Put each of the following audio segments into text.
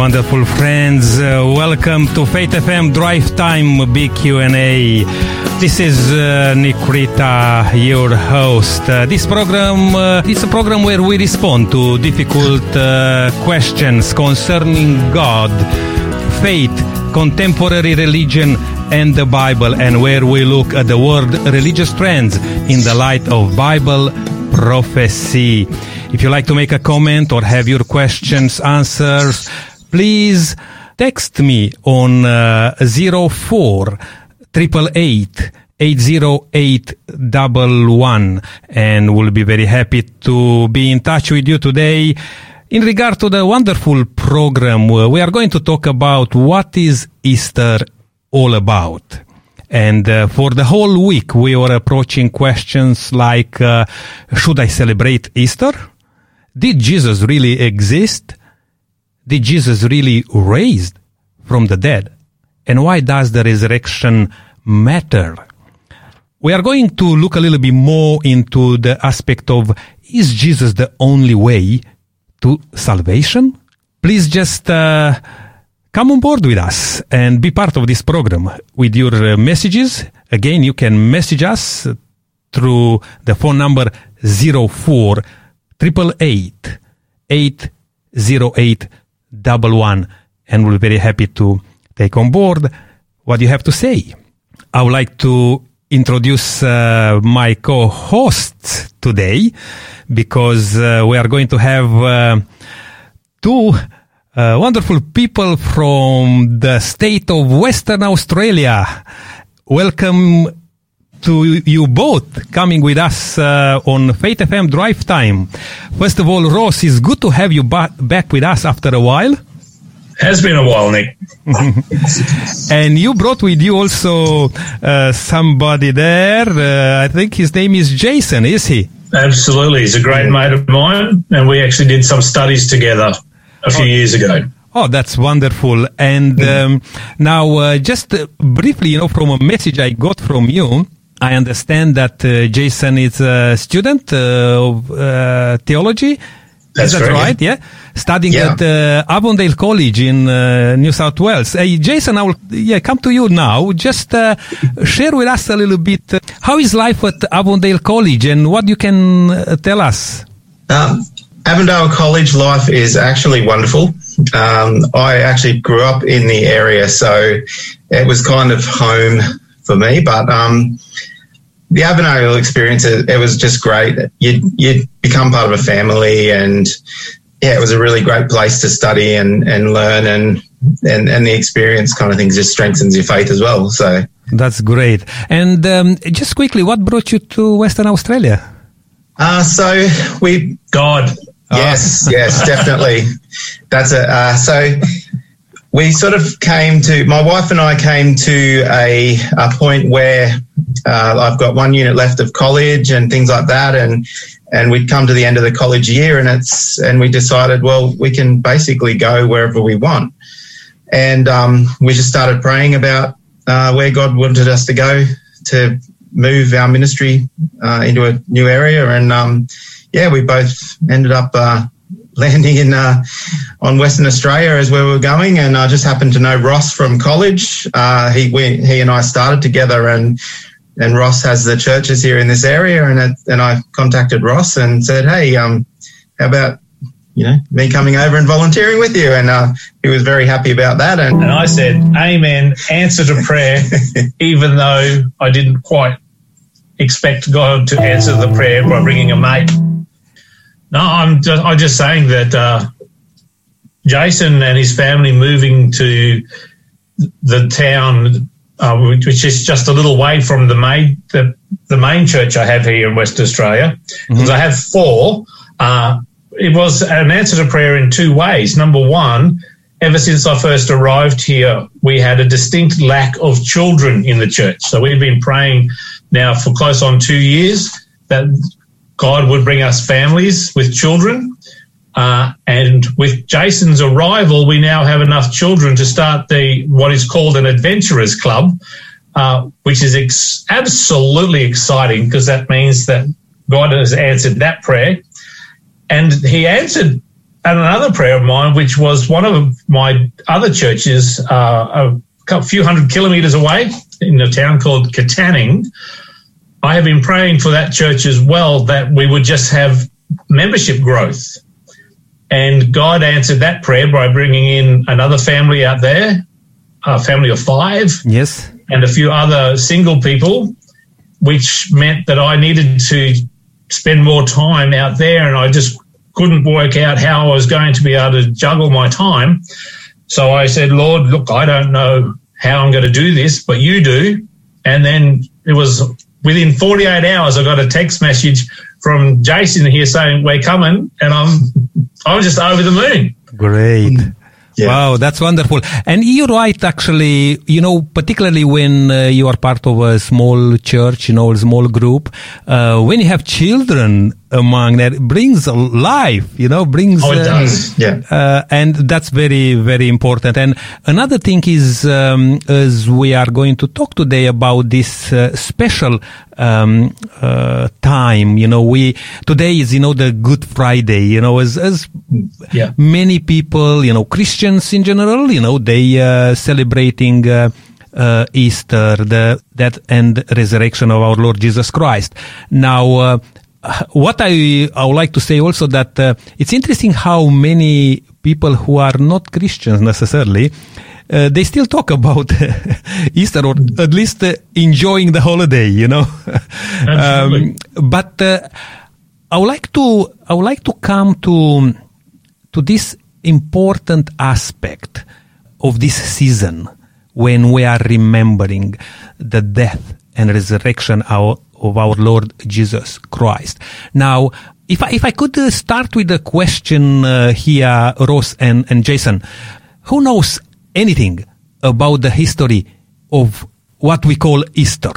wonderful friends. Uh, welcome to Faith FM Drive Time Big Q&A. This is uh, Nick Rita, your host. Uh, this program uh, is a program where we respond to difficult uh, questions concerning God, faith, contemporary religion, and the Bible, and where we look at the world religious trends in the light of Bible prophecy. If you like to make a comment or have your questions answered, please text me on uh, 04 888 80811 and we'll be very happy to be in touch with you today. In regard to the wonderful program, uh, we are going to talk about what is Easter all about. And uh, for the whole week, we were approaching questions like, uh, should I celebrate Easter? Did Jesus really exist? Did Jesus really raised from the dead? And why does the resurrection matter? We are going to look a little bit more into the aspect of is Jesus the only way to salvation? Please just uh, come on board with us and be part of this program with your uh, messages. Again, you can message us through the phone number 04 888 808 11 and we'll be very happy to take on board what you have to say. I would like to introduce uh, my co-host today because uh, we are going to have uh, two uh, wonderful people from the state of Western Australia. Welcome to you both coming with us uh, on Faith FM Drive Time. First of all, Ross, it's good to have you ba- back with us after a while. Has been a while, Nick. and you brought with you also uh, somebody there. Uh, I think his name is Jason, is he? Absolutely. He's a great mate of mine, and we actually did some studies together a few oh. years ago. Oh, that's wonderful. And um, now, uh, just uh, briefly, you know, from a message I got from you, I understand that uh, Jason is a student uh, of uh, theology. That's is that right? Yeah. yeah? Studying Yeah. at uh, Avondale College in uh, New South Wales. Hey, Jason, I will yeah, come to you now. Just uh, share with us a little bit uh, how is life at Avondale College and what you can uh, tell us. Um, Avondale College life is actually wonderful. Um, I actually grew up in the area, so it was kind of home for me. But um, the Avondale experience, it, it was just great. You'd, you'd become part of a family, and yeah, it was a really great place to study and, and learn, and, and and the experience kind of things just strengthens your faith as well. So That's great. And um, just quickly, what brought you to Western Australia? Uh, so we God. Yes, yes, definitely. That's it. Uh, so we sort of came to my wife and I came to a, a point where uh, I've got one unit left of college and things like that, and and we'd come to the end of the college year, and it's and we decided, well, we can basically go wherever we want, and um, we just started praying about uh, where God wanted us to go to move our ministry uh, into a new area, and um, yeah, we both ended up uh, landing in uh, on Western Australia is where we were going, and I just happened to know Ross from college. Uh, he we, he and I started together, and and Ross has the churches here in this area, and it, and I contacted Ross and said, hey, um, how about you know me coming over and volunteering with you, and uh, he was very happy about that, and And I said, Amen, answer to prayer, even though I didn't quite expect God to answer the prayer by bringing a mate. No, I'm just, I'm just saying that uh, Jason and his family moving to the town, uh, which is just a little way from the main the, the main church I have here in West Australia, because I have four. Uh, it was an answer to prayer in two ways. Number one, ever since I first arrived here, we had a distinct lack of children in the church. So we've been praying now for close on two years that God would bring us families with children. Uh, and with Jason's arrival, we now have enough children to start the what is called an adventurers club, uh, which is ex- absolutely exciting because that means that God has answered that prayer, and He answered another prayer of mine, which was one of my other churches uh, a few hundred kilometres away in a town called Katanning. I have been praying for that church as well that we would just have membership growth. And God answered that prayer by bringing in another family out there, a family of five. Yes. And a few other single people, which meant that I needed to spend more time out there. And I just couldn't work out how I was going to be able to juggle my time. So I said, Lord, look, I don't know how I'm going to do this, but you do. And then it was within 48 hours, I got a text message from Jason here saying, we're coming. And I'm, I'm just over the moon. Great. Yeah. Wow, that's wonderful. And you're right, actually, you know, particularly when uh, you are part of a small church, you know, a small group, uh, when you have children among that brings life, you know, brings. Oh, it uh, does. Yeah. Uh, and that's very, very important. And another thing is, um, as we are going to talk today about this uh, special um, uh, time, you know, we today is, you know, the Good Friday, you know, as, as yeah. many people, you know, Christians in general, you know, they uh, celebrating. Uh, uh, Easter, the death and resurrection of our Lord Jesus Christ. Now, uh, what I, I would like to say also that uh, it's interesting how many people who are not Christians necessarily uh, they still talk about Easter or at least uh, enjoying the holiday, you know. um, but uh, I would like to I would like to come to to this important aspect of this season when we are remembering the death and resurrection of of our Lord Jesus Christ. Now, if I, if I could uh, start with a question uh, here, Ross and, and Jason, who knows anything about the history of what we call Easter?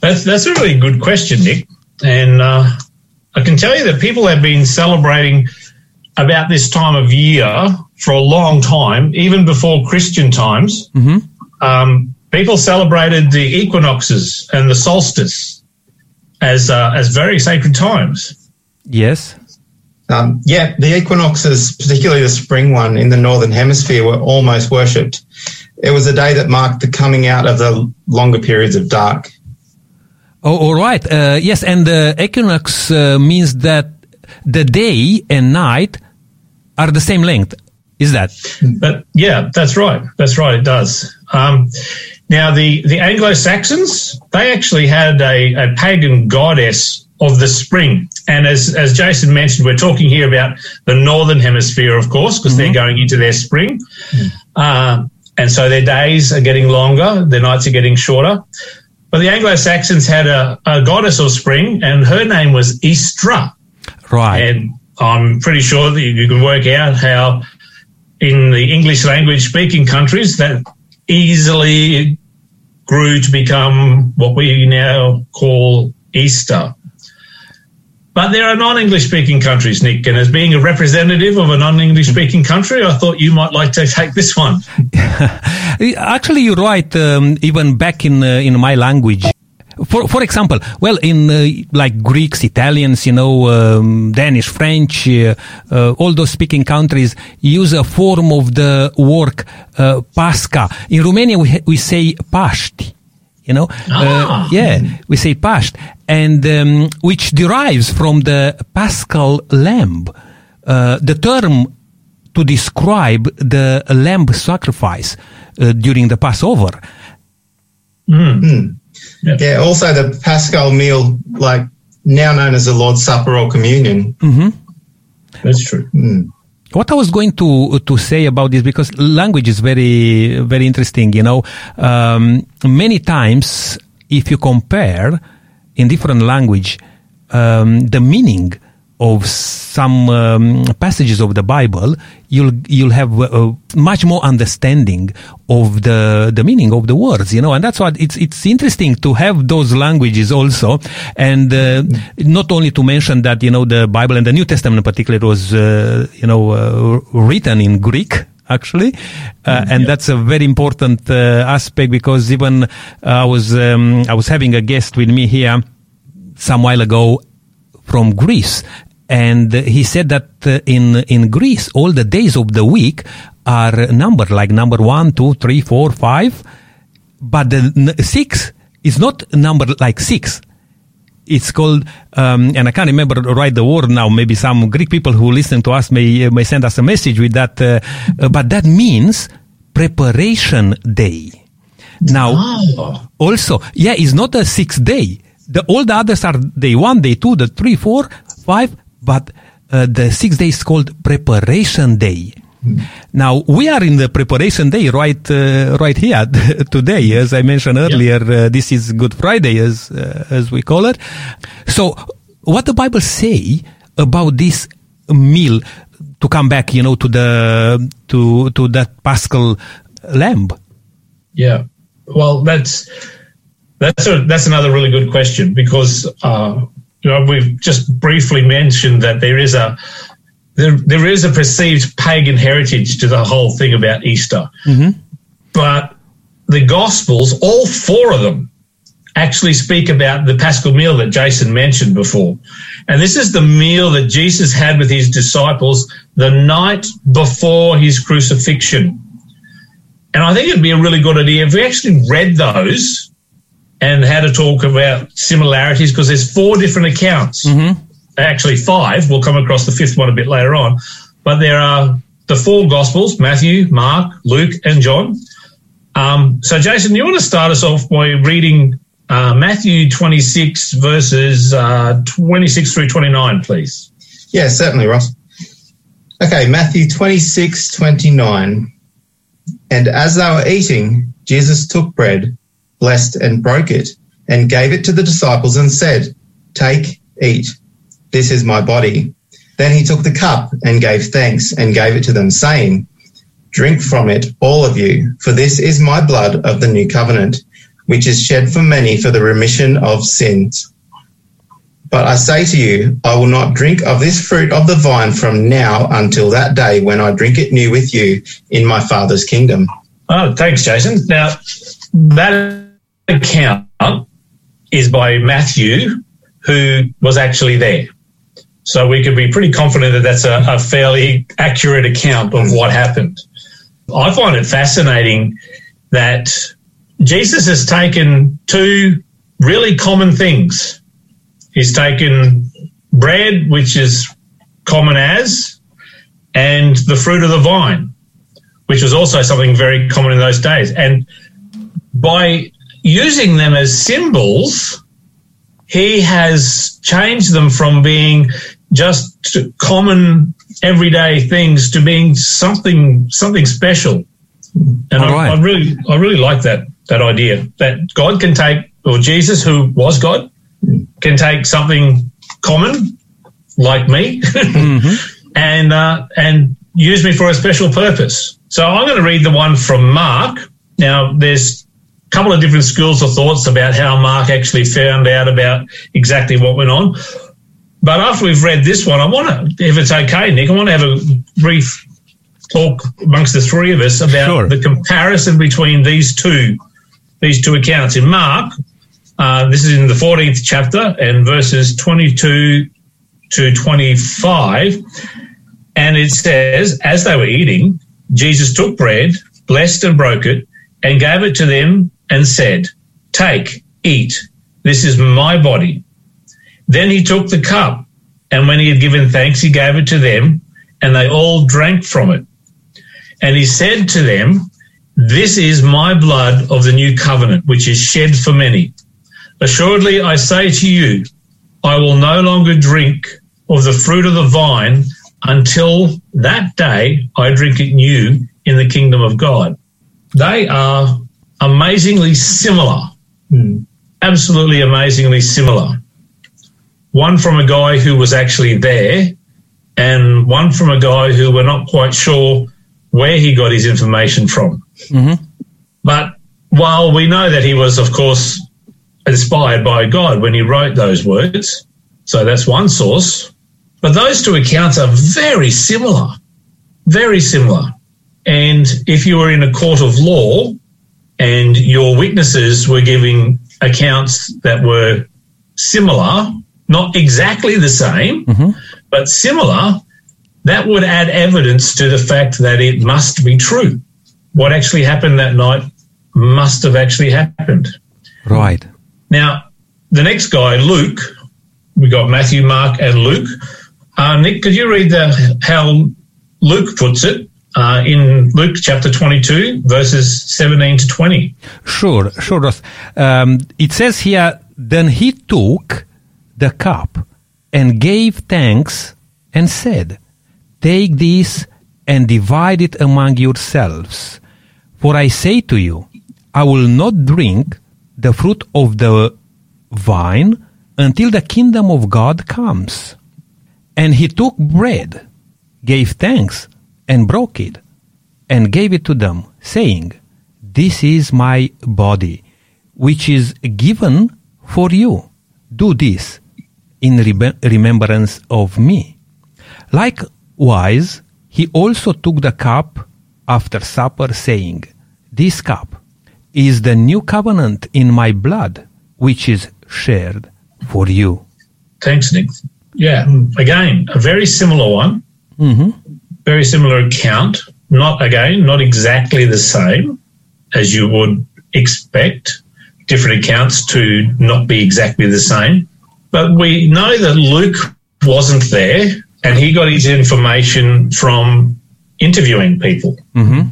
That's, that's a really good question, Nick. And uh, I can tell you that people have been celebrating about this time of year for a long time, even before Christian times. Mm-hmm. Um, people celebrated the equinoxes and the solstice as uh, as very sacred times. Yes. Um, yeah, the equinoxes, particularly the spring one in the northern hemisphere, were almost worshipped. It was a day that marked the coming out of the longer periods of dark. Oh, all right. Uh, yes, and the equinox uh, means that the day and night are the same length. Is that? But yeah, that's right. That's right. It does. Um, now, the, the Anglo Saxons, they actually had a, a pagan goddess of the spring. And as, as Jason mentioned, we're talking here about the northern hemisphere, of course, because mm-hmm. they're going into their spring. Mm. Uh, and so their days are getting longer, their nights are getting shorter. But the Anglo Saxons had a, a goddess of spring, and her name was Istra. Right. And I'm pretty sure that you can work out how, in the English language speaking countries, that easily grew to become what we now call Easter. But there are non English speaking countries, Nick, and as being a representative of a non English speaking country, I thought you might like to take this one. Actually, you're right. Um, even back in, uh, in my language, for for example, well, in uh, like Greeks, Italians, you know, um, Danish, French, uh, uh, all those speaking countries use a form of the work uh, Pascha. In Romania, we we say Paști. You know, ah. yeah, we say Paști, and um, which derives from the Paschal lamb. Uh, the term to describe the lamb sacrifice uh, during the Passover. Mm. Yeah. yeah. Also, the Paschal meal, like now known as the Lord's Supper or Communion. Mm-hmm. That's true. Mm. What I was going to to say about this because language is very very interesting. You know, um, many times if you compare in different language, um, the meaning of some um, passages of the Bible, you'll you'll have a much more understanding of the the meaning of the words, you know, and that's what it's it's interesting to have those languages also, and uh, not only to mention that you know the Bible and the New Testament in particular was uh, you know uh, written in Greek actually, uh, and that's a very important uh, aspect because even uh, I was um, I was having a guest with me here some while ago from Greece, and he said that uh, in in Greece all the days of the week are numbered like number one, two, three, four, five, but the n- six is not numbered like six. It's called, um, and I can't remember right the word now. Maybe some Greek people who listen to us may may send us a message with that. Uh, uh, but that means preparation day. Now, Oh. also, yeah, it's not a sixth day. The all the others are day one, day two, the three, four, five, but uh, the sixth day is called preparation day. Now we are in the preparation day right uh, right here today, as I mentioned earlier. Uh, this is Good Friday, as uh, as we call it. So, what the Bible say about this meal? To come back, you know, to the to to that Paschal lamb. Yeah. Well, that's that's a, that's another really good question because uh, you know we've just briefly mentioned that there is a there, there is a perceived pagan heritage to the whole thing about Easter, mm-hmm. but the Gospels, all four of them, actually speak about the Paschal meal that Jason mentioned before. And this is the meal that Jesus had with his disciples the night before his crucifixion. And I think it'd be a really good idea if we actually read those and had a talk about similarities because there's four different accounts. Actually, five. We'll come across the fifth one a bit later on. But there are the four Gospels Matthew, Mark, Luke, and John. Um, so, Jason, you want to start us off by reading uh, Matthew 26, verses uh, 26 through 29, please? Yeah, certainly, Ross. Okay, Matthew 26, 29. And as they were eating, Jesus took bread, blessed and broke it, and gave it to the disciples and said, Take, eat. This is my body. Then he took the cup and gave thanks and gave it to them, saying, Drink from it, all of you, for this is my blood of the new covenant, which is shed for many for the remission of sins. But I say to you, I will not drink of this fruit of the vine from now until that day when I drink it new with you in my Father's kingdom. Oh, thanks, Jason. Now, that account is by Matthew, who was actually there. So we could be pretty confident that that's a, a fairly accurate account of what happened. I find it fascinating that Jesus has taken two really common things. He's taken bread, which is common as, and the fruit of the vine, which was also something very common in those days. And by using them as symbols, he has changed them from being just common everyday things to being something something special. And I, right. I really I really like that that idea that God can take or Jesus who was God can take something common like me and uh, and use me for a special purpose. So I'm going to read the one from Mark. Now there's couple of different schools of thoughts about how Mark actually found out about exactly what went on. But after we've read this one, I want to, if it's okay, Nick, I want to have a brief talk amongst the three of us about Sure. the comparison between these two these two accounts. In Mark, uh, this is in the 14th chapter and verses 22 to 25. And it says, as they were eating, Jesus took bread, blessed and broke it, and gave it to them and said, Take, eat. This is my body. Then he took the cup, and when he had given thanks, he gave it to them, and they all drank from it. And he said to them, This is my blood of the new covenant, which is shed for many. Assuredly, I say to you, I will no longer drink of the fruit of the vine until that day I drink it new in the kingdom of God. They are amazingly similar. Hmm. Absolutely amazingly similar. One from a guy who was actually there, and one from a guy who we're not quite sure where he got his information from. Mm-hmm. But while we know that he was, of course, inspired by God when he wrote those words, so that's one source. But those two accounts are very similar, very similar. And if you were in a court of law and your witnesses were giving accounts that were similar, not exactly the same, but similar, that would add evidence to the fact that it must be true. What actually happened that night must have actually happened. Right. Now, the next guy, Luke, we got Matthew, Mark, and Luke. Uh, Nick, could you read the, how Luke puts it uh, in Luke chapter 22, verses 17 to 20? Sure, sure. Um, it says here, then he took the cup and gave thanks and said, Take this and divide it among yourselves. For I say to you, I will not drink the fruit of the vine until the kingdom of God comes. And he took bread, gave thanks, and broke it, and gave it to them, saying, This is my body, which is given for you. Do this in rem- remembrance of me. Likewise, he also took the cup after supper, saying, This cup is the new covenant in my blood, which is shared for you. Thanks, Nick. Yeah, again, a very similar one, hmm very similar account. Not again, not exactly the same as you would expect. Different accounts to not be exactly the same. But we know that Luke wasn't there and he got his information from interviewing people. Mm-hmm.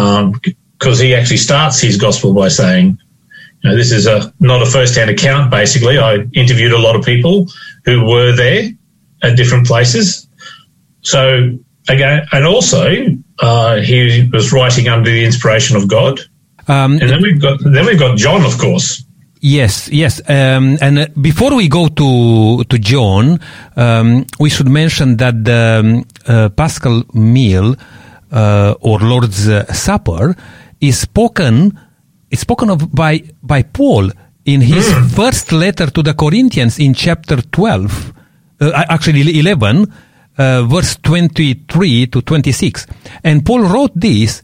Um, because he actually starts his gospel by saying, you know, this is a not a first-hand account. Basically, I interviewed a lot of people who were there at different places. So again, and also uh, he was writing under the inspiration of God. Um, And then we've got then we've got John, of course. Yes, yes. Um, and uh, before we go to to John, um, we should mention that the um, uh, Paschal meal uh, or Lord's uh, Supper is spoken is spoken of by by Paul in his first letter to the Corinthians in chapter twelve, uh, actually eleven, uh, verse twenty three to twenty six, and Paul wrote this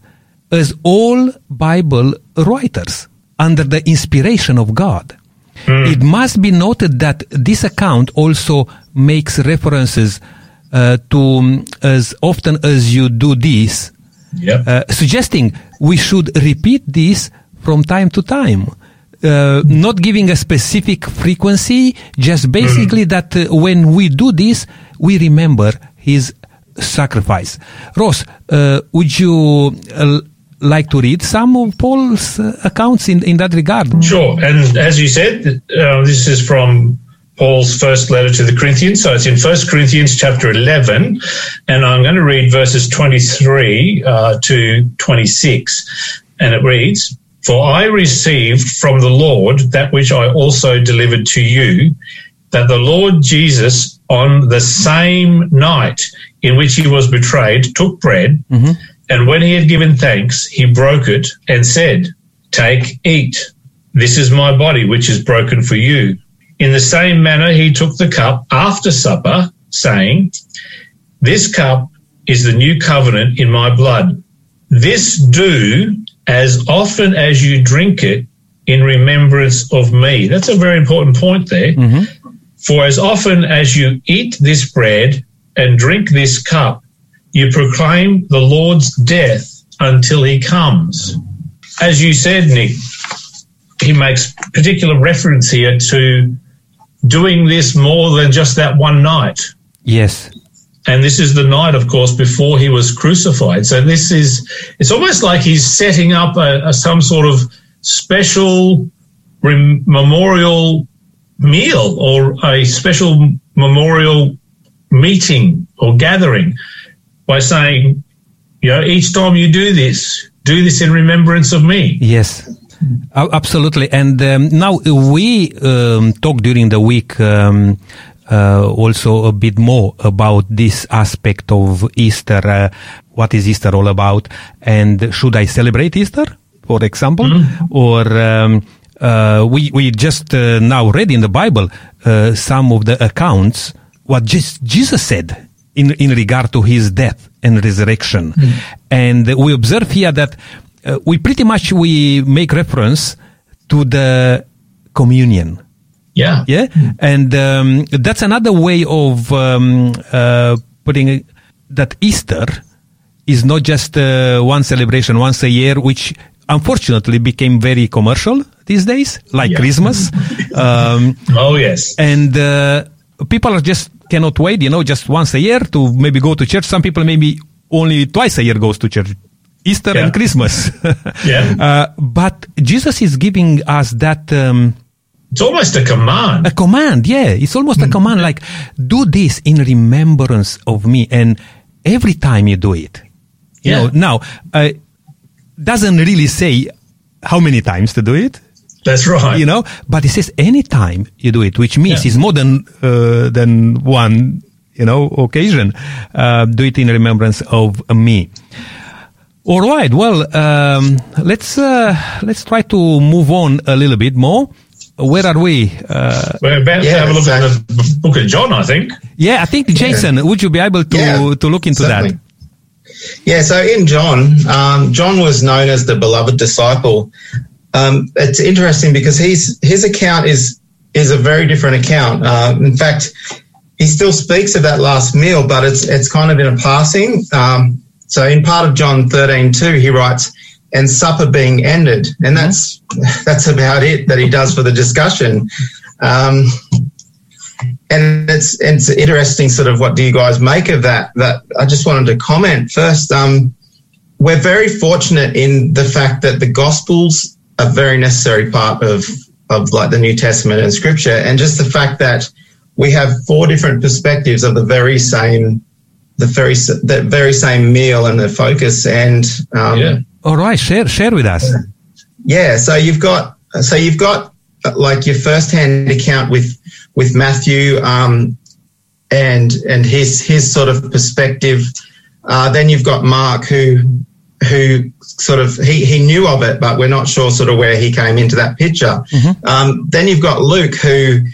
as all Bible writers under the inspiration of God. It must be noted that this account also makes references uh, to um, as often as you do this, Yep. uh, suggesting we should repeat this from time to time. Uh, not giving a specific frequency, just basically that uh, when we do this, we remember his sacrifice. Ross, uh, would you uh, like to read some of Paul's uh, accounts in, in that regard? Sure. And as you said, uh, this is from Paul's first letter to the Corinthians. So it's in 1 Corinthians chapter 11. And I'm going to read verses 23 uh, to 26. And it reads, For I received from the Lord that which I also delivered to you, that the Lord Jesus, on the same night in which he was betrayed, took bread. Mm-hmm. And when he had given thanks, he broke it and said, Take, eat. This is my body, which is broken for you. In the same manner, he took the cup after supper, saying, This cup is the new covenant in my blood. This do as often as you drink it in remembrance of me. That's a very important point there. Mm-hmm. For as often as you eat this bread and drink this cup, you proclaim the Lord's death until he comes. As you said, Nick, he makes particular reference here to doing this more than just that one night. Yes. And this is the night, of course, before he was crucified. So this is, it's almost like he's setting up a, a some sort of special rem- memorial meal or a special memorial meeting or gathering by saying, you know, each time you do this, do this in remembrance of me. Yes, absolutely. And um, now we um, talk during the week um, also a bit more about this aspect of Easter. Uh, what is Easter all about? And should I celebrate Easter, for example? Or um, uh, we we just uh, now read in the Bible uh, some of the accounts what just Jesus said in in regard to his death and resurrection, and we observe here that uh, we pretty much we make reference to the communion Yeah. Yeah, and um, that's another way of um, uh, putting it, that Easter is not just uh, one celebration once a year, which unfortunately became very commercial these days, like Yeah. Christmas. um, Oh, yes. and uh, people are just cannot wait, you know, just once a year to maybe go to church. Some people maybe only twice a year goes to church. Easter Yeah. and Christmas. Yeah. Uh, but Jesus is giving us that um, It's almost a command. a command. Yeah, it's almost a command. Like do this in remembrance of me, and every time you do it, you Yeah. know. Now, uh, doesn't really say how many times to do it That's right. you know but it says anytime you do it which means Yeah. it's more than uh, than one you know occasion uh, do it in remembrance of me all right well um, let's uh, let's try to move on a little bit more where are we uh, We're about Yeah, to have a look so- at the book of John, I think. yeah i think jason would you be able to Yeah, to look into certainly. that Yeah, so in John, um, John was known as the beloved disciple. Um, it's interesting because he's, his account is is a very different account. Uh, in fact, he still speaks of that last meal, but it's it's kind of in a passing. Um, so in part of John thirteen two, he writes, "And supper being ended," and that's that's about it that he does for the discussion. Um, and it's it's interesting sort of what do you guys make of that that i just wanted to comment first um, we're very fortunate in the fact that the gospels are a very necessary part of of like the new testament and scripture and just the fact that we have four different perspectives of the very same the very the very same meal and the focus and um, Yeah. All right share share with us yeah, so you've got so you've got like your first-hand account with with Matthew um, and and his his sort of perspective. Uh, then you've got Mark who who sort of he he knew of it, but we're not sure sort of where he came into that picture. Um, then you've got Luke who.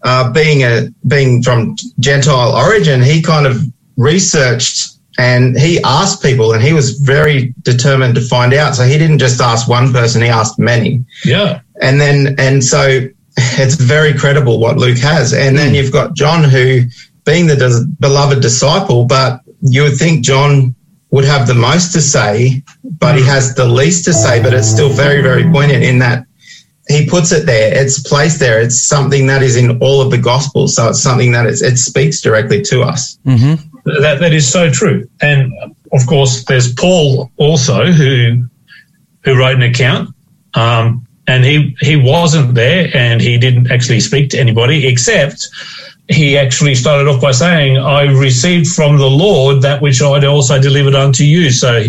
Uh, being a being from Gentile origin, he kind of researched and he asked people, and he was very determined to find out. So he didn't just ask one person; he asked many Yeah. and then and so it's very credible what Luke has. And then hmm. you've got John, who being the dis- beloved disciple, but you would think John would have the most to say, but he hmm. has the least to say. But it's still very very poignant in that he puts it there. It's placed there. It's something that is in all of the gospels. So it's something that it's, it speaks directly to us. Mm-hmm. That that is so true. And of course, there's Paul also who who wrote an account, um, and he he wasn't there, and he didn't actually speak to anybody except he actually started off by saying, "I received from the Lord that which I'd also delivered unto you." So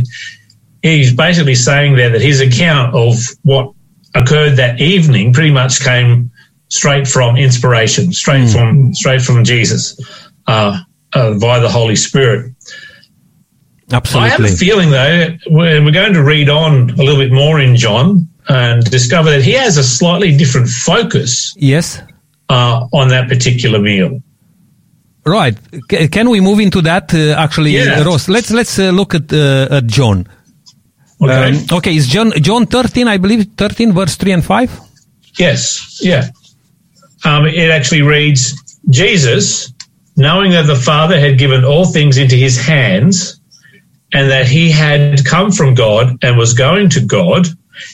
he's basically saying there that his account of what occurred that evening pretty much came straight from inspiration, straight from straight from Jesus. Uh, uh, via the Holy Spirit. Absolutely. I have a feeling, though, we're, we're going to read on a little bit more in John and discover that he has a slightly different focus yes uh, on that particular meal. Right. C- can we move into that uh, actually, Yeah. Ross? Let's let's uh, look at uh, at John. Okay. Um, okay, is John John thirteen? I believe thirteen, verse three and five. yes. Yeah. Um, it actually reads Jesus, knowing that the Father had given all things into his hands and that he had come from God and was going to God.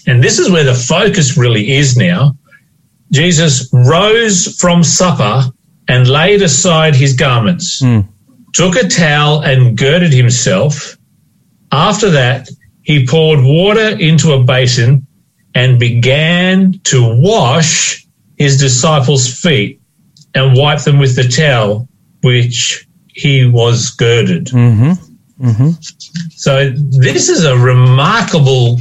And this is where the focus really is now. Jesus rose from supper and laid aside his garments, hmm. took a towel and girded himself. After that, he poured water into a basin and began to wash his disciples' feet and wipe them with the towel which he was girded. Mm-hmm. Mm-hmm. So this is a remarkable,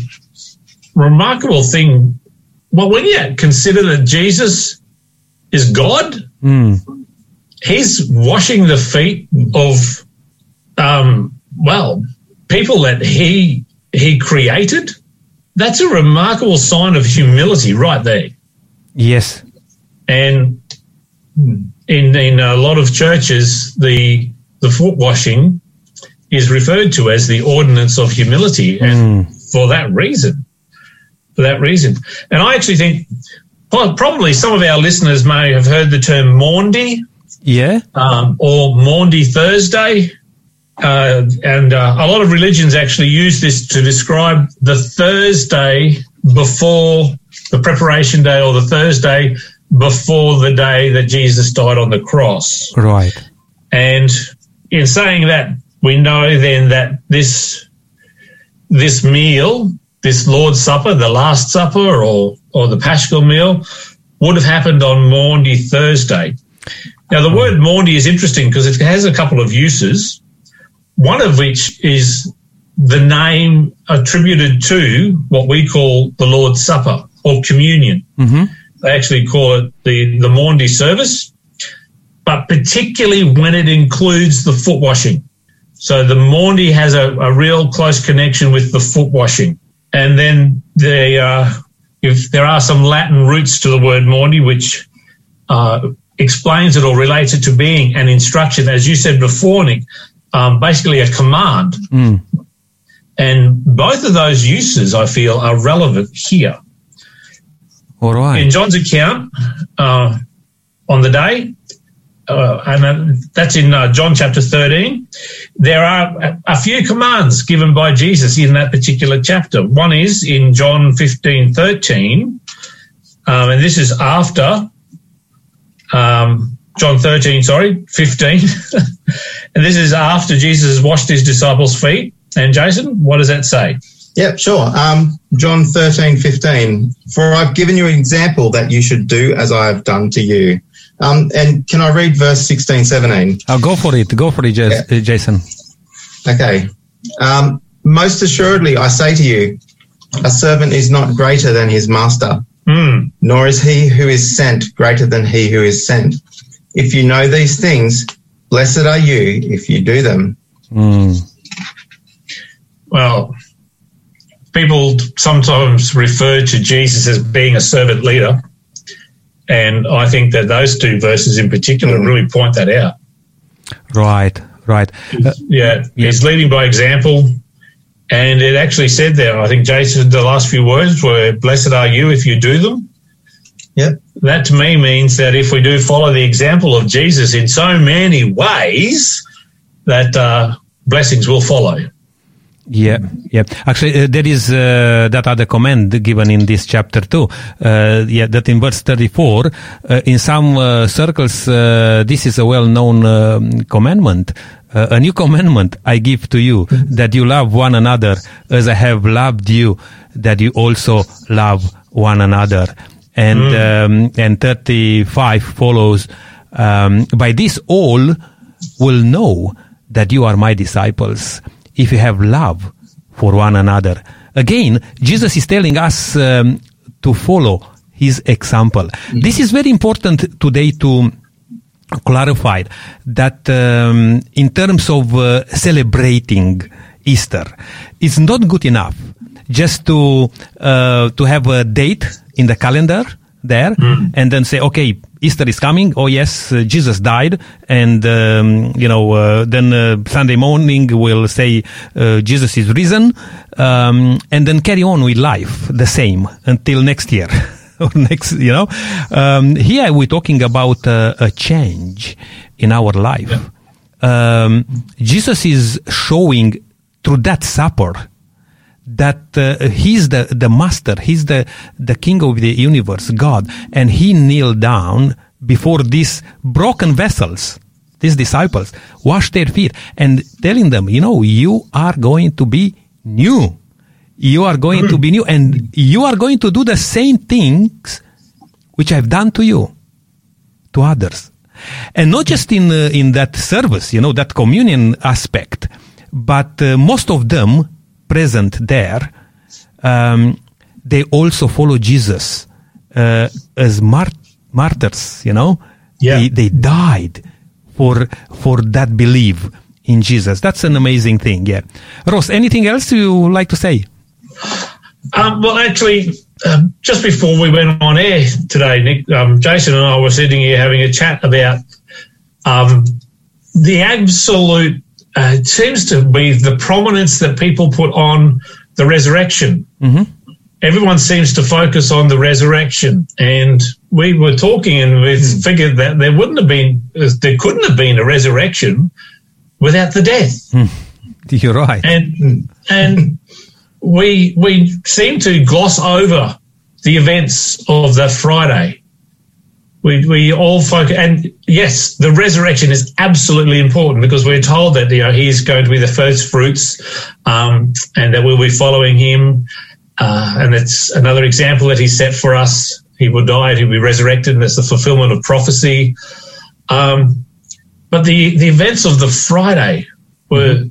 remarkable thing. Well, when you consider that Jesus is God, mm. he's washing the feet of, um, well, people that he he created. That's a remarkable sign of humility, right there. Yes. And in in a lot of churches, the the foot washing is referred to as the ordinance of humility, and for that reason, for that reason, and I actually think well, probably some of our listeners may have heard the term Maundy Yeah. um, or Maundy Thursday. Uh, and uh, a lot of religions actually use this to describe the Thursday before the preparation day or the Thursday before the day that Jesus died on the cross. Right. And in saying that, we know then that this this meal, this Lord's Supper, the Last Supper, or or the Paschal meal, would have happened on Maundy Thursday. Now, the word Maundy is interesting because it has a couple of uses. One of which is the name attributed to what we call the Lord's Supper or communion. hmm They actually call it the, the Maundy service, but particularly when it includes the foot washing. So the Maundy has a, a real close connection with the foot washing. And then the, uh, if there are some Latin roots to the word Maundy, which uh, explains it or relates it to being an instruction, as you said before, Nick, um, basically a command. Mm. And both of those uses, I feel, are relevant here. All In. John's account, uh, on the day, uh, and that's in uh, John chapter 13, there are a, a few commands given by Jesus in that particular chapter. One is in John 15 13, um, and this is after um, John 13, sorry, 15. and this is after Jesus has washed his disciples' feet. And Jason, what does that say? Yep, sure. Um, John 13, 15. For I've given you an example that you should do as I have done to you. Um, and can I read verse 16, 17? Uh, go for it. Go for it, Jas- uh, Jason. Okay. Um, most assuredly, I say to you, a servant is not greater than his master, Hmm. nor is he who is sent greater than he who is sent. If you know these things, blessed are you if you do them. Mm. Well, people sometimes refer to Jesus as being a servant leader. And I think that those two verses in particular Mhm. really point that out. Right. Right. Uh, Yeah, he's leading by example. And it actually said there, I think Jason, the last few words were, Blessed are you if you do them. Yep. That to me means that if we do follow the example of Jesus in so many ways, that uh, blessings will follow. Yeah, yeah. Actually, uh, there is uh, that other command given in this chapter too. Uh, yeah, that in verse 34, uh, in some uh, circles, uh, this is a well-known um, commandment. Uh, a new commandment I give to you, that you love one another as I have loved you, that you also love one another. And um, and 35 follows. Um, by this all will know that you are my disciples if you have love for one another. Again, Jesus is telling us um, to follow his example. This is very important today to clarify that um, in terms of uh, celebrating Easter, it's not good enough just to uh, to have a date in the calendar there and then say, okay, Easter is coming. Oh yes, uh, Jesus died, and um, you know, uh, then uh, Sunday morning we'll say uh, Jesus is risen, um, and then carry on with life the same until next year. or next, you know, um, here we're talking about uh, a change in our life. Um, Jesus is showing through that supper that uh, he's the, the master, he's the, the king of the universe, God, and he kneeled down before these broken vessels, these disciples, washed their feet and telling them, you know, you are going to be new. You are going to be new and you are going to do the same things which I've done to you, to others. And not just in, uh, in that service, you know, that communion aspect, but uh, most of them present there, um, they also follow Jesus uh, as mart- martyrs. You know, Yeah. they, they died for for that belief in Jesus. That's an amazing thing. Yeah, Ross. Anything else you like to say? Um, well, actually, um, just before we went on air today, Nick, um, Jason and I were sitting here having a chat about um, the absolute. Uh, it seems to be the prominence that people put on the resurrection. Mhm. everyone seems to focus on the resurrection. And we were talking and we figured that there wouldn't have been, there couldn't have been a resurrection without the death. You're right. And, and we, we seem to gloss over the events of the Friday. We, we all focus, and yes, the resurrection is absolutely important because we're told that you know he's going to be the first fruits, um, and that we'll be following him. Uh, and it's another example that he set for us. He will die, he'll be resurrected, and it's the fulfillment of prophecy. Um, but the, the events of the Friday were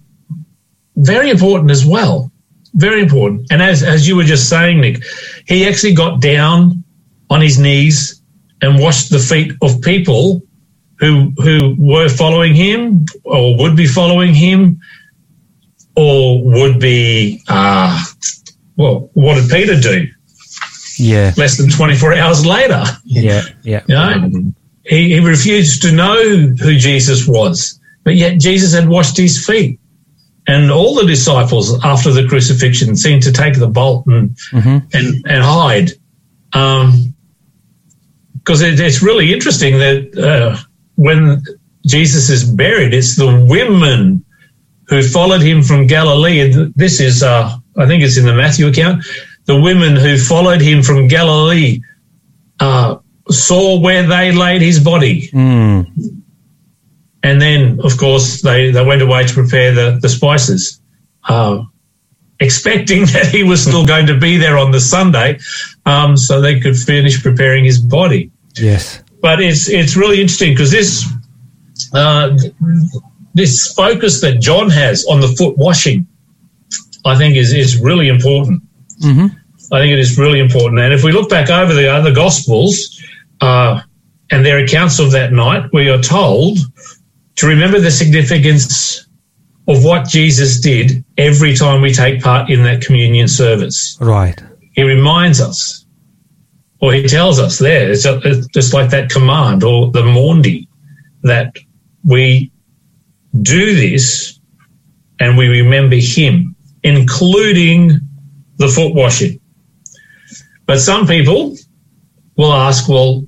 very important as well. Very important. And as, as you were just saying, Nick, he actually got down on his knees and washed the feet of people who who were following him or would be following him or would be uh, well what did peter do Yeah. less than 24 hours later Yeah. Yeah. you know he, he refused to know who jesus was but yet jesus had washed his feet and all the disciples after the crucifixion seemed to take the bolt and and, and hide um, because it, it's really interesting that uh, when Jesus is buried, it's the women who followed him from Galilee. And this is, uh, I think it's in the Matthew account. The women who followed him from Galilee uh, saw where they laid his body. Mm. And then, of course, they, they went away to prepare the, the spices, uh, expecting that he was still going to be there on the Sunday um, so they could finish preparing his body. Yes. But it's, it's really interesting because this, uh, this focus that John has on the foot washing, I think, is, is really important. hmm I think it is really important. And if we look back over the other Gospels uh, and their accounts of that night, we are told to remember the significance of what Jesus did every time we take part in that communion service. Right. He reminds us, or he tells us there, it's, just like that command or the Maundy, that we do this and we remember him, including the foot washing. But some people will ask, well,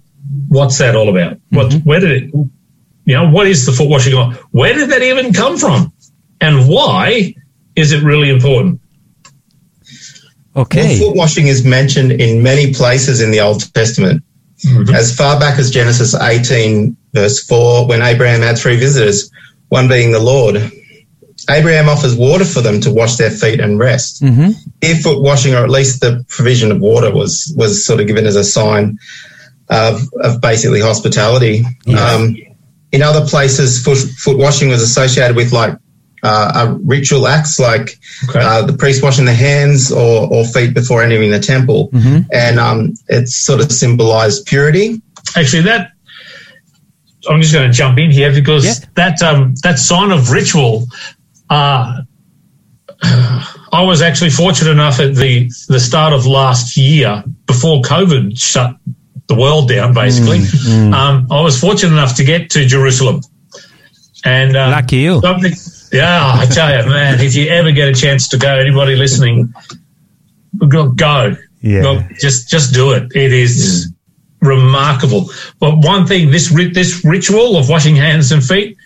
what's that all about? Mm-hmm. What, where did it, you know, what is the foot washing? Where did that even come from? And why is it really important? Okay. Well, foot washing is mentioned in many places in the Old Testament. As far back as Genesis 18, verse 4, when Abraham had three visitors, one being the Lord. Abraham offers water for them to wash their feet and rest. hmm foot washing, or at least the provision of water, was was sort of given as a sign of, of basically hospitality. Um, in other places, foot, foot washing was associated with like uh, ritual acts, like Okay. uh, the priest washing the hands or, or feet before entering the temple, and um, it sort of symbolized purity. Actually, that I'm just going to jump in here because Yeah. that um, that sign of ritual. Uh, I was actually fortunate enough at the the start of last year, before COVID shut the world down, basically. Um, I was fortunate enough to get to Jerusalem, and um, Lucky you. Something, yeah, I tell you, man, if you ever get a chance to go, anybody listening, go, go. Yeah. Go, just just do it. It is remarkable. But one thing, this ri- this ritual of washing hands and feet,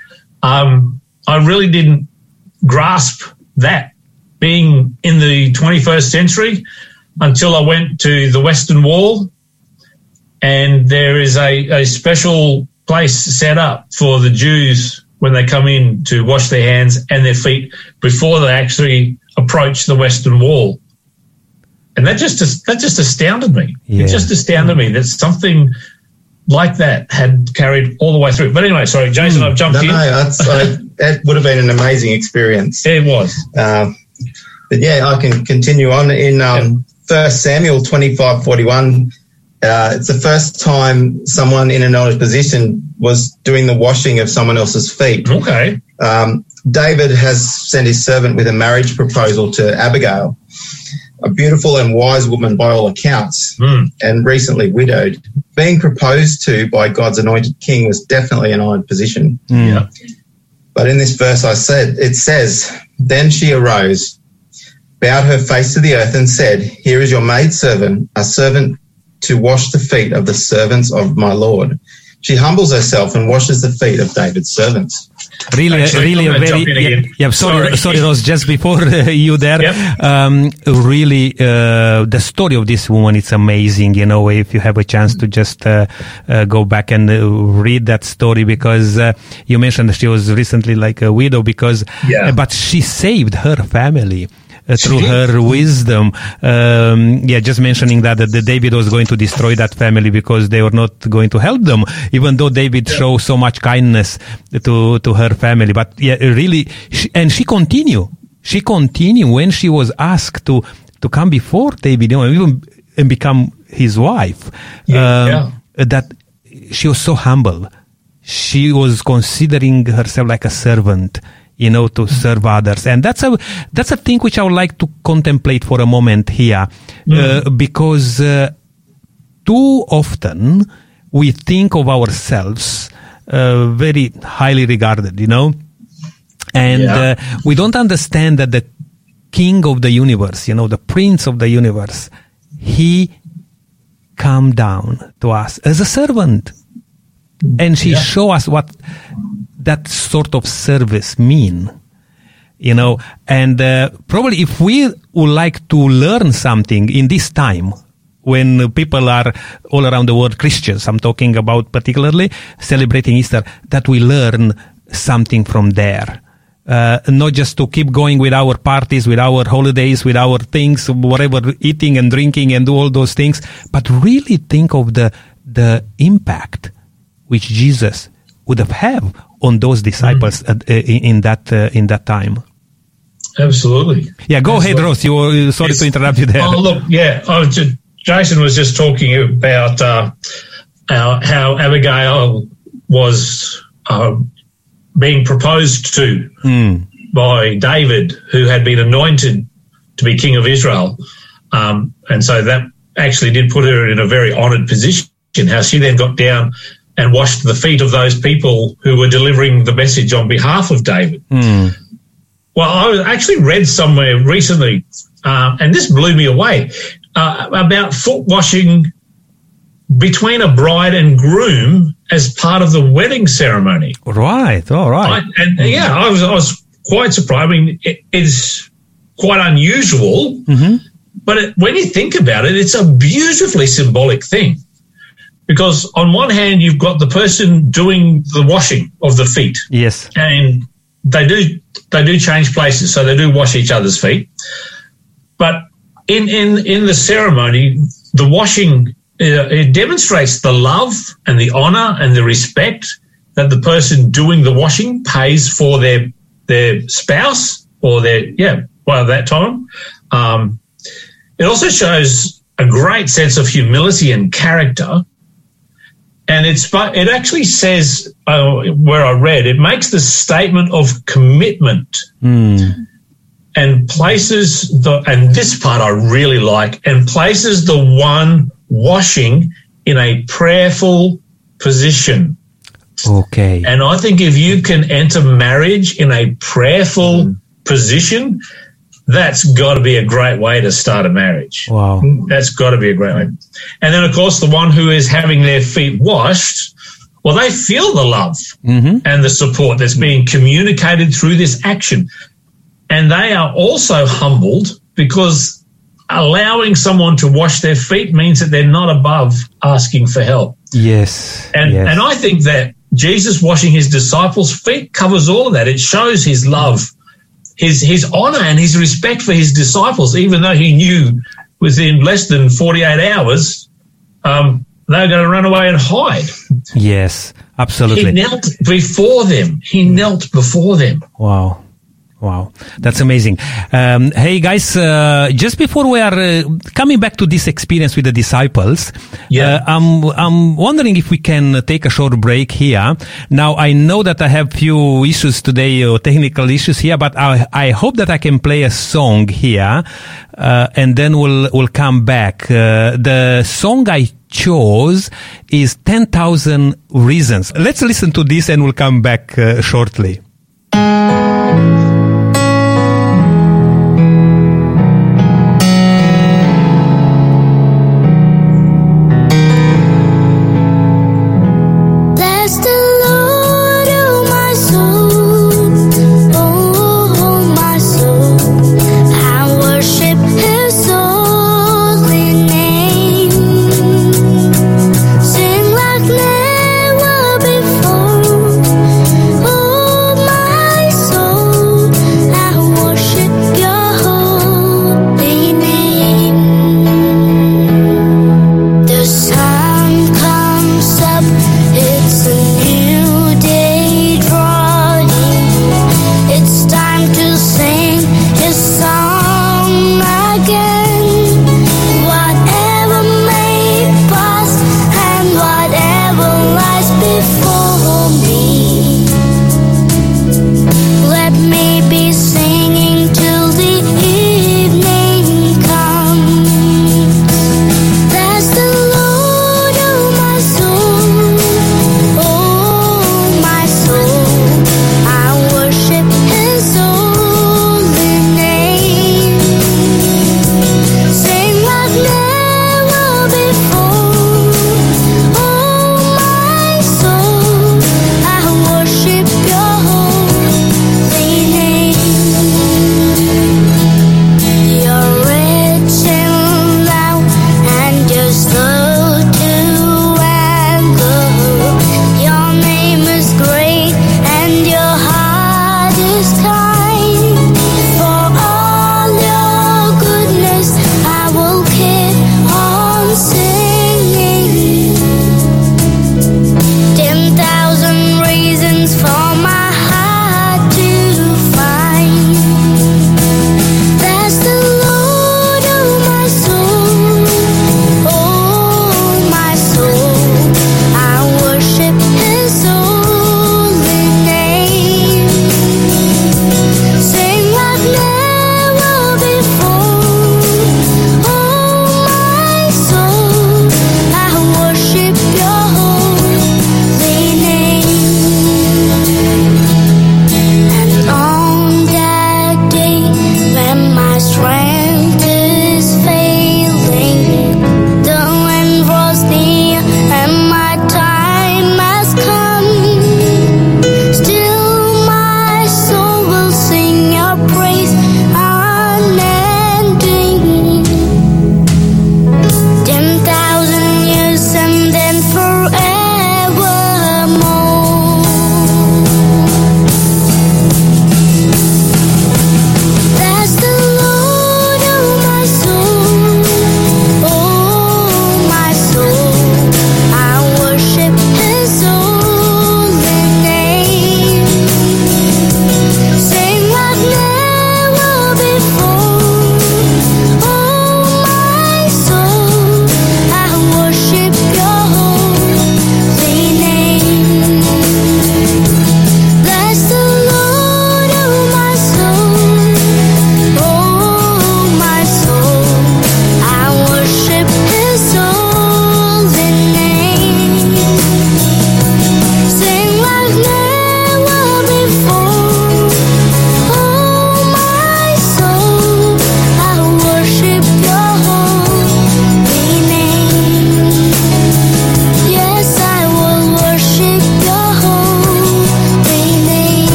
um, I really didn't grasp that being in the 21st century until I went to the Western Wall, and there is a, a special place set up for the Jews when they come in to wash their hands and their feet before they actually approach the Western Wall. And that just that just astounded me. Yeah. It just astounded me that something like that had carried all the way through. But anyway, sorry, Jason, I've jumped No, in. no, that's, uh, that would have been an amazing experience. It was. Uh, but yeah, I can continue on in um, First Samuel twenty five forty one. Uh, it's the first time someone in an honoured position was doing the washing of someone else's feet. Okay. Um, David has sent his servant with a marriage proposal to Abigail, a beautiful and wise woman by all accounts, Hmm. and recently widowed. Being proposed to by God's anointed king was definitely an honoured position. Mm. Yeah. But in this verse, I said, it says, Then she arose, bowed her face to the earth, and said, Here is your maidservant, a servant to wash the feet of the servants of my Lord. She humbles herself and washes the feet of David's servants. Really, Actually, really a very. Yeah, yeah, sorry, Sorry. sorry, Ross. Just before uh, you there, Yep. um, really, uh, the story of this woman it's amazing. You know, if you have a chance to just uh, uh, go back and uh, read that story, because uh, you mentioned that she was recently like a widow, because Yeah. uh, but she saved her family. Uh, through her wisdom, um, yeah, just mentioning that, that David was going to destroy that family because they were not going to help them, even though David showed so much kindness to to her family. But yeah, really, she, and she continued. She continued when she was asked to to come before David, you know, even and become his wife. Yeah, That she was so humble. She was considering herself like a servant you know, to serve others. And that's a, that's a thing which I would like to contemplate for a moment here, uh, because, uh, too often we think of ourselves, uh, very highly regarded, you know, and, Yeah. uh, we don't understand that the king of the universe, you know, the prince of the universe, he come down to us as a servant and she Yeah. show us what that sort of service mean you know? And uh, probably if we would like to learn something in this time when people are all around the world christians i'm talking about particularly celebrating easter that we learn something from there. Uh, not just to keep going with our parties, with our holidays, with our things, whatever, eating and drinking and do all those things, but really think of the the impact which Jesus would have had on those disciples at, uh, in that uh, in that time. Absolutely. Yeah, go ahead, Ross. You were, sorry Yes. to interrupt you there. Oh, look, yeah. Was just, Jason was just talking about uh, how, how Abigail was uh, being proposed to by David, who had been anointed to be king of Israel. Um, and so that actually did put her in a very honoured position. How she then got down and washed the feet of those people who were delivering the message on behalf of David. Well, I was- actually read somewhere recently, uh, and this blew me away, uh, about foot washing between a bride and groom as part of the wedding ceremony. Right, all right. I, and yeah, I was I was quite surprised. I mean, it's quite unusual, but it, when you think about it, it's a beautifully symbolic thing. Because on one hand, you've got the person doing the washing of the feet, Yes. and they do they do change places, so they do wash each other's feet. But in in in the ceremony, the washing uh, it demonstrates the love and the honor and the respect that the person doing the washing pays for their their spouse or their yeah well at that time. Um, it also shows a great sense of humility and character and it's but it actually says uh, where I read it makes the statement of commitment and places the and this part I really like and places the one washing in a prayerful position. Okay. And I think if you can enter marriage in a prayerful position, that's got to be a great way to start a marriage. Wow. That's got to be a great way. And then, of course, the one who is having their feet washed, well, they feel the love mm-hmm. and the support that's being communicated through this action. And they are also humbled because allowing someone to wash their feet means that they're not above asking for help. Yes. And, yes. and I think that Jesus washing his disciples' feet covers all of that. It shows his love, his, his honor, and his respect for his disciples, even though he knew within less than 48 hours um, they were going to run away and hide. yes. Absolutely. He knelt before them. He knelt before them. Wow. Wow, that's amazing. Um, hey guys, uh, just before we are uh, coming back to this experience with the disciples, Yeah. uh, I'm I'm wondering if we can take a short break here. Now I know that I have few issues today, uh, technical issues here, but I I hope that I can play a song here, uh, and then we'll we'll come back. Uh, the song I chose is Ten Thousand Reasons. Let's listen to this, and we'll come back uh, shortly.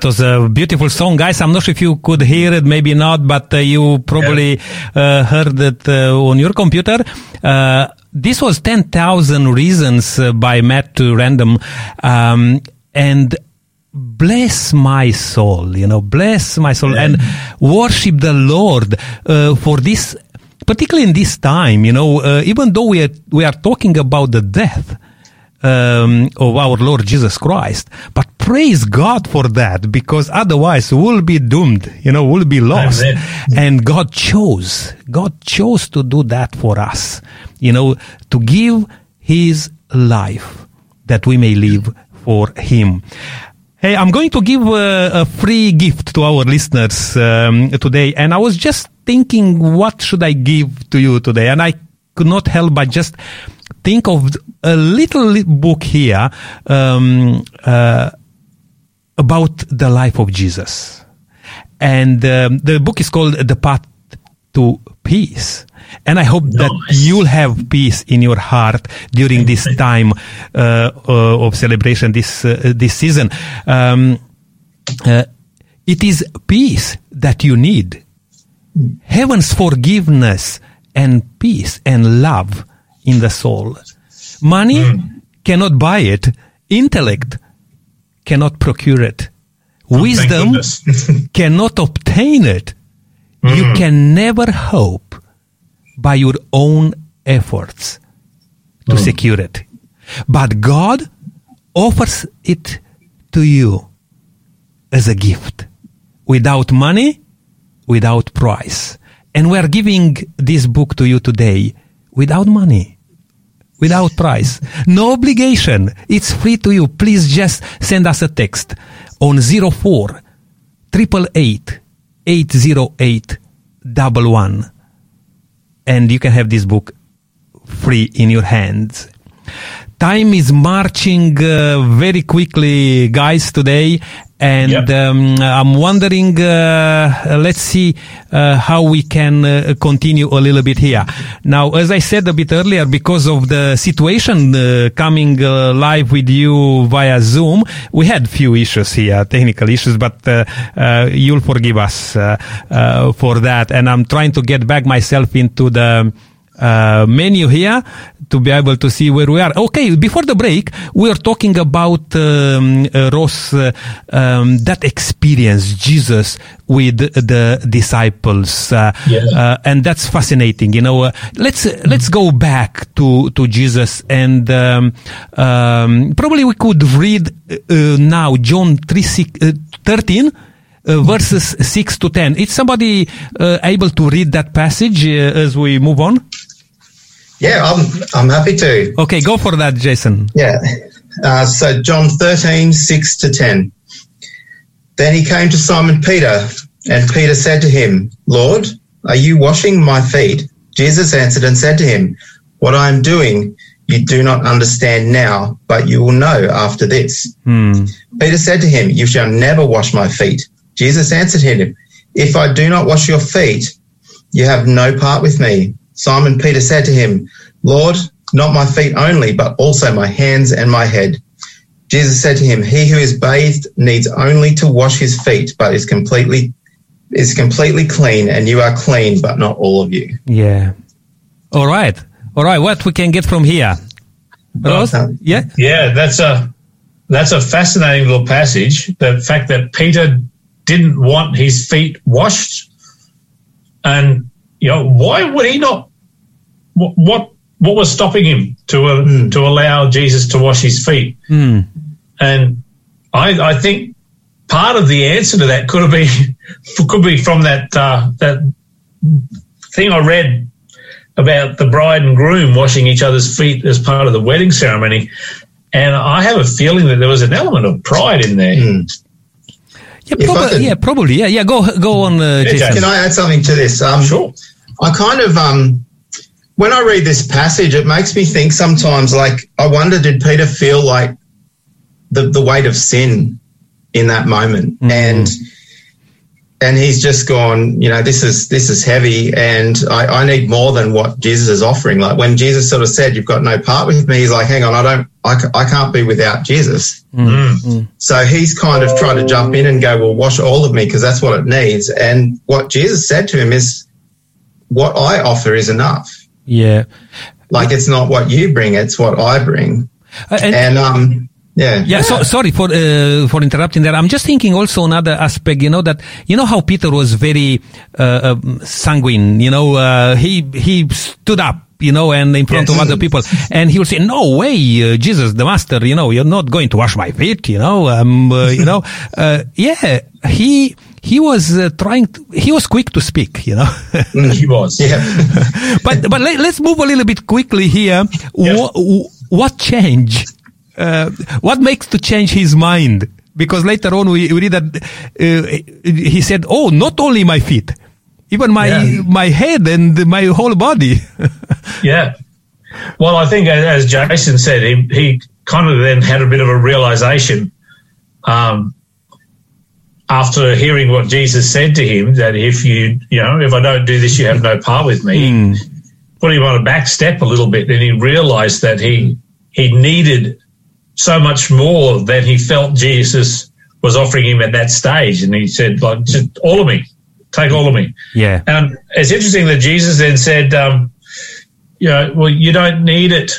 That was a beautiful song, guys. I'm not sure if you could hear it, maybe not, but uh, you probably uh, heard it uh, on your computer. Uh, this was 10,000 Reasons uh, by Matt Redman. Um, and bless my soul, you know, bless my soul and worship the Lord uh, for this, particularly in this time, you know, uh, even though we are, we are talking about the death um, of our Lord Jesus Christ, but praise God for that because otherwise we'll be doomed, you know, we'll be lost. And God chose, God chose to do that for us, you know, to give His life that we may live for Him. Hey, I'm going to give uh, a free gift to our listeners um, today, and I was just thinking, what should I give to you today? And I could not help but just think of a little book here um, uh, about the life of Jesus, and um, the book is called "The Path to Peace." And I hope that Nice. you'll have peace in your heart during this time uh, uh, of celebration, this uh, this season. Um, uh, it is peace that you need, heaven's forgiveness and peace and love in the soul. Money hmm. cannot buy it. Intellect cannot procure it. Oh, thank Wisdom cannot obtain it. You hmm. can never hope by your own efforts to hmm. secure it. But God offers it to you as a gift without money, without price. And we are giving this book to you today without money, without price, no obligation. It's free to you. Please just send us a text on 04 888 808 11 and you can have this book free in your hands. Time is marching uh, very quickly, guys, today. And Yep. um, I'm wondering, uh, let's see uh, how we can uh, continue a little bit here. Now, as I said a bit earlier, because of the situation uh, coming uh, live with you via Zoom, we had few issues here, technical issues, but uh, uh, you'll forgive us uh, uh, for that. And I'm trying to get back myself into the uh, menu here to be able to see where we are. Okay, before the break, we are talking about um, uh, Ross uh, um, that experience Jesus with the disciples, uh, Yeah. uh, and that's fascinating. You know, uh, let's uh, let's go back to to Jesus and um, um, probably we could read uh, now John three six, 13 uh, verses 6 to 10. Is somebody uh, able to read that passage uh, as we move on? Yeah, I'm, I'm happy to. Okay, go for that, Jason. Yeah. Uh, so John 13, 6 to 10. Then he came to Simon Peter, and Peter said to him, Lord, are you washing my feet? Jesus answered and said to him, What I am doing you do not understand now, but you will know after this. Hmm. Peter said to him, You shall never wash my feet. Jesus answered him, If I do not wash your feet, you have no part with me. Simon Peter said to him, Lord, not my feet only, but also my hands and my head. Jesus said to him, He who is bathed needs only to wash his feet, but is completely is completely clean, and you are clean, but not all of you. Yeah. All right. All right. What we can get from here? Rose? uh, Yeah. Yeah, that's a that's a fascinating little passage. The fact that Peter didn't want his feet washed, and you know why would he not? What what, what was stopping him to uh, to allow Jesus to wash his feet? Hmm. And I I think part of the answer to that could have been could be from that uh, that thing I read about the bride and groom washing each other's feet as part of the wedding ceremony. And I have a feeling that there was an element of pride in there. Yeah, If probably, could- yeah, probably. Yeah, yeah. Go, go on, uh, Jason. Can I add something to this? Um, Sure. I kind of um when I read this passage, it makes me think sometimes like I wonder did Peter feel like the the weight of sin in that moment, and and he's just gone, you know, this is this is heavy, and I, I need more than what Jesus is offering. Like when Jesus sort of said, "You've got no part with me," he's like, "Hang on, I don't, I, I can't be without Jesus." Mm. So he's kind of tried to jump in and go, "Well, wash all of me because that's what it needs." And what Jesus said to him is, "What I offer is enough. Yeah. Like it's not what you bring; it's what I bring." Uh, and- And um, yeah, Yeah, so sorry for uh, for interrupting there. I'm just thinking also another aspect. You know that you know how Peter was very uh, um, sanguine. You know, uh, he he stood up. You know, and in front Yes. of other people, and he would say, "No way, uh, Jesus, the Master. You know, you're not going to wash my feet. You know, um, uh, you know, uh, yeah." He he was uh, trying. To, he was quick to speak. You know. He was. yeah. but but let, us move a little bit quickly here. What, what change? Uh, what makes to change his mind? Because later on we, we read that uh, he said, "Oh, not only my feet, even my Yeah. my head and my whole body." Yeah. Well, I think as Jason said, he, he kind of then had a bit of a realization um, after hearing what Jesus said to him that if you, you know, if I don't do this, you have no part with me. Put him on a back step a little bit, and he realized that he he needed so much more than he felt Jesus was offering him at that stage. And he said, like, just all of me, take all of me. yeah, And it's interesting that Jesus then said, um, you know, well, you don't need it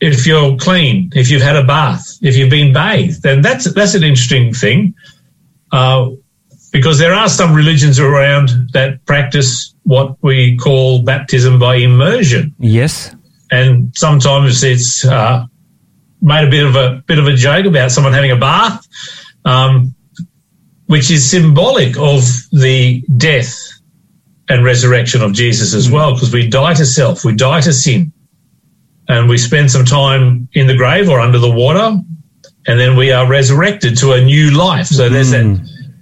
if you're clean, if you've had a bath, if you've been bathed. And that's that's an interesting thing, uh, because there are some religions around that practice what we call baptism by immersion, yes, and sometimes it's uh, made a bit of a bit of a joke about someone having a bath, um, which is symbolic of the death and resurrection of Jesus as well, because we die to self, we die to sin, and we spend some time in the grave or under the water, and then we are resurrected to a new life. So there's that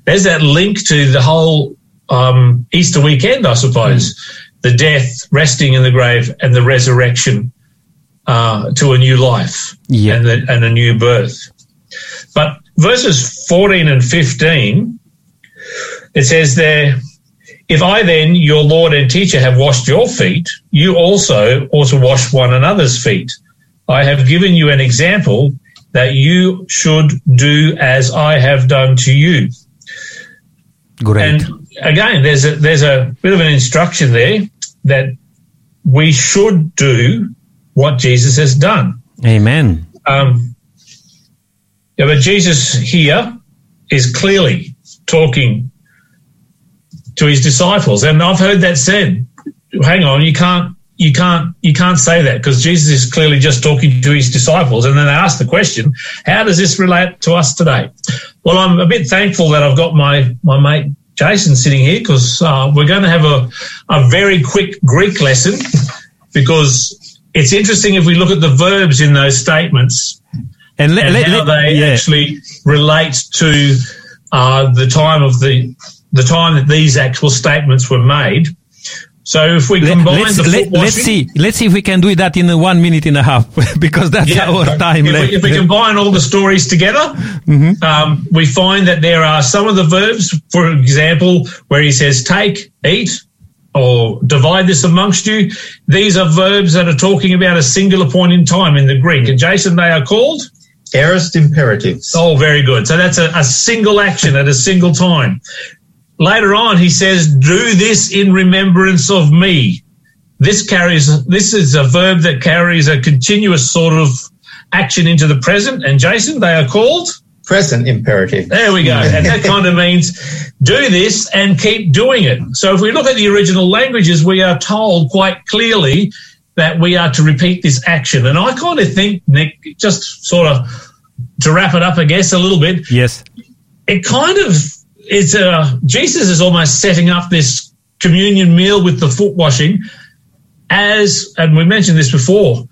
there's that link to the whole um, Easter weekend, I suppose, the death, resting in the grave, and the resurrection uh, to a new life Yeah. and, the, and a new birth. But verses 14 and 15, it says there, if I then, your Lord and teacher, have washed your feet, you also ought to wash one another's feet. I have given you an example that you should do as I have done to you. great. And again, there's a, there's a bit of an instruction there that we should do what Jesus has done. Amen. Um, yeah, but Jesus here is clearly talking to his disciples, and I've heard that said. Hang on, you can't, you can't, you can't say that because Jesus is clearly just talking to his disciples. And then they ask the question, "How does this relate to us today?" Well, I'm a bit thankful that I've got my my mate Jason sitting here because uh, we're going to have a a very quick Greek lesson because it's interesting if we look at the verbs in those statements And let, and let- how let- they yeah. actually relate to uh, the time of the the time that these actual statements were made. So if we combine let's, the foot let, washing, let's see. Let's see if we can do that in one minute and a half because that's Yeah, our time if left. we, if we combine all the stories together, Mm-hmm. um, we find that there are some of the verbs, for example, where he says take, eat, or divide this amongst you. These are verbs that are talking about a singular point in time in the Greek. And Jason, they are called? Aorist imperatives. Oh, very good. So that's a, a single action at a single time. Later on, he says, do this in remembrance of me. This carries, this is a verb that carries a continuous sort of action into the present. And Jason, they are called? Present imperative. There we go. And that kind of means do this and keep doing it. So if we look at the original languages, we are told quite clearly that we are to repeat this action. And I kind of think, Nick, just sort of to wrap it up, I guess, a little bit, yes. it kind of is uh, Jesus is almost setting up this communion meal with the foot washing as, and we mentioned this before,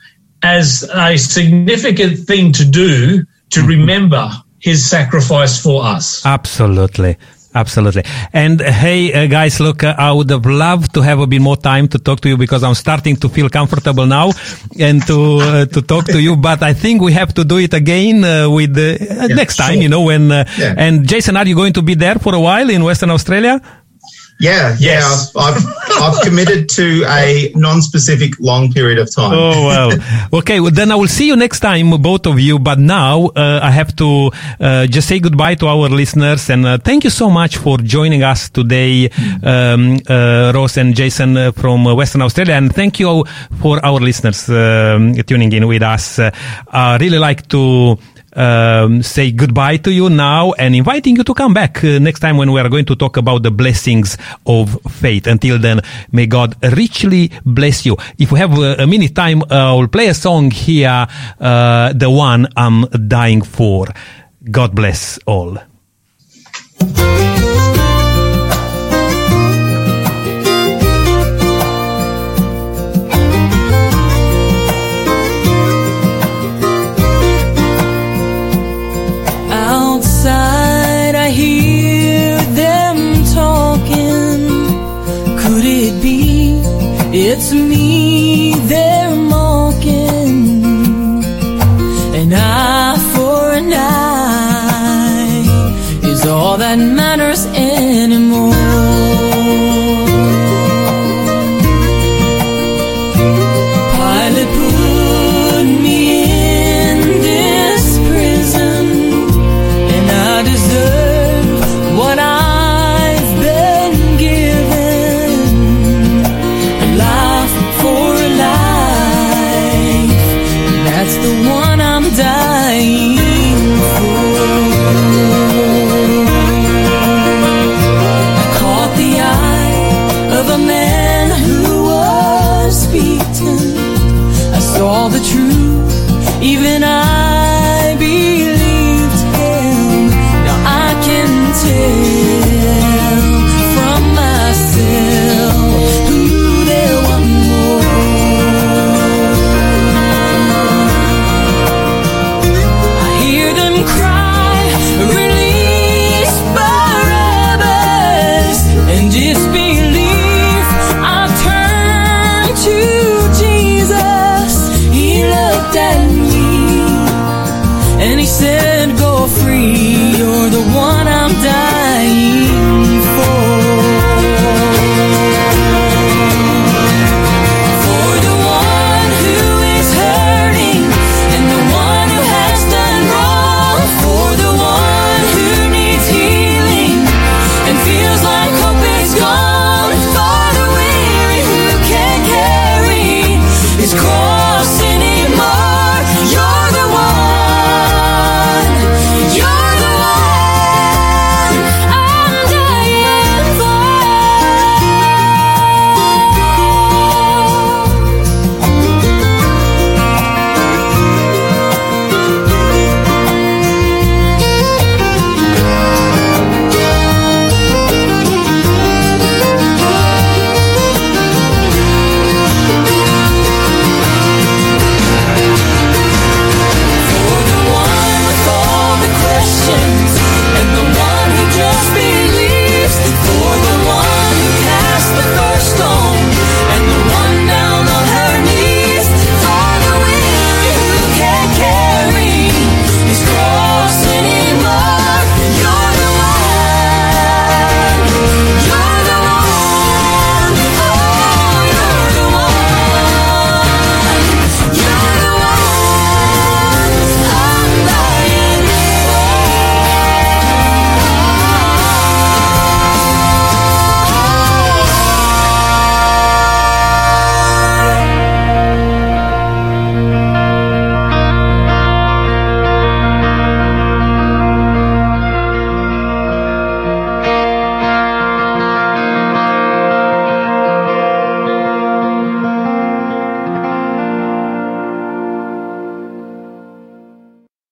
as a significant thing to do to remember his sacrifice for us. Absolutely. Absolutely. And uh, hey, uh, guys, look, uh, I would have loved to have a bit more time to talk to you because I'm starting to feel comfortable now and to uh, to talk to you. But I think we have to do it again uh, with uh, Yeah, next time, sure. you know, when. Uh, Yeah. And Jason, are you going to be there for a while in Western Australia? Yeah, yeah. Yes. I've, I've, I've committed to a non-specific long period of time. Oh well. okay, well then I will see you next time, both of you. But now uh, I have to uh, just say goodbye to our listeners and uh, thank you so much for joining us today, um, uh, Ross and Jason uh, from uh, Western Australia, and thank you for our listeners um, tuning in with us. Uh, I really like to um, say goodbye to you now and inviting you to come back uh, next time when we are going to talk about the blessings of faith. Until then, may God richly bless you. If we have uh, a minute time, uh, I will play a song here, uh, the one I'm dying for. God bless all.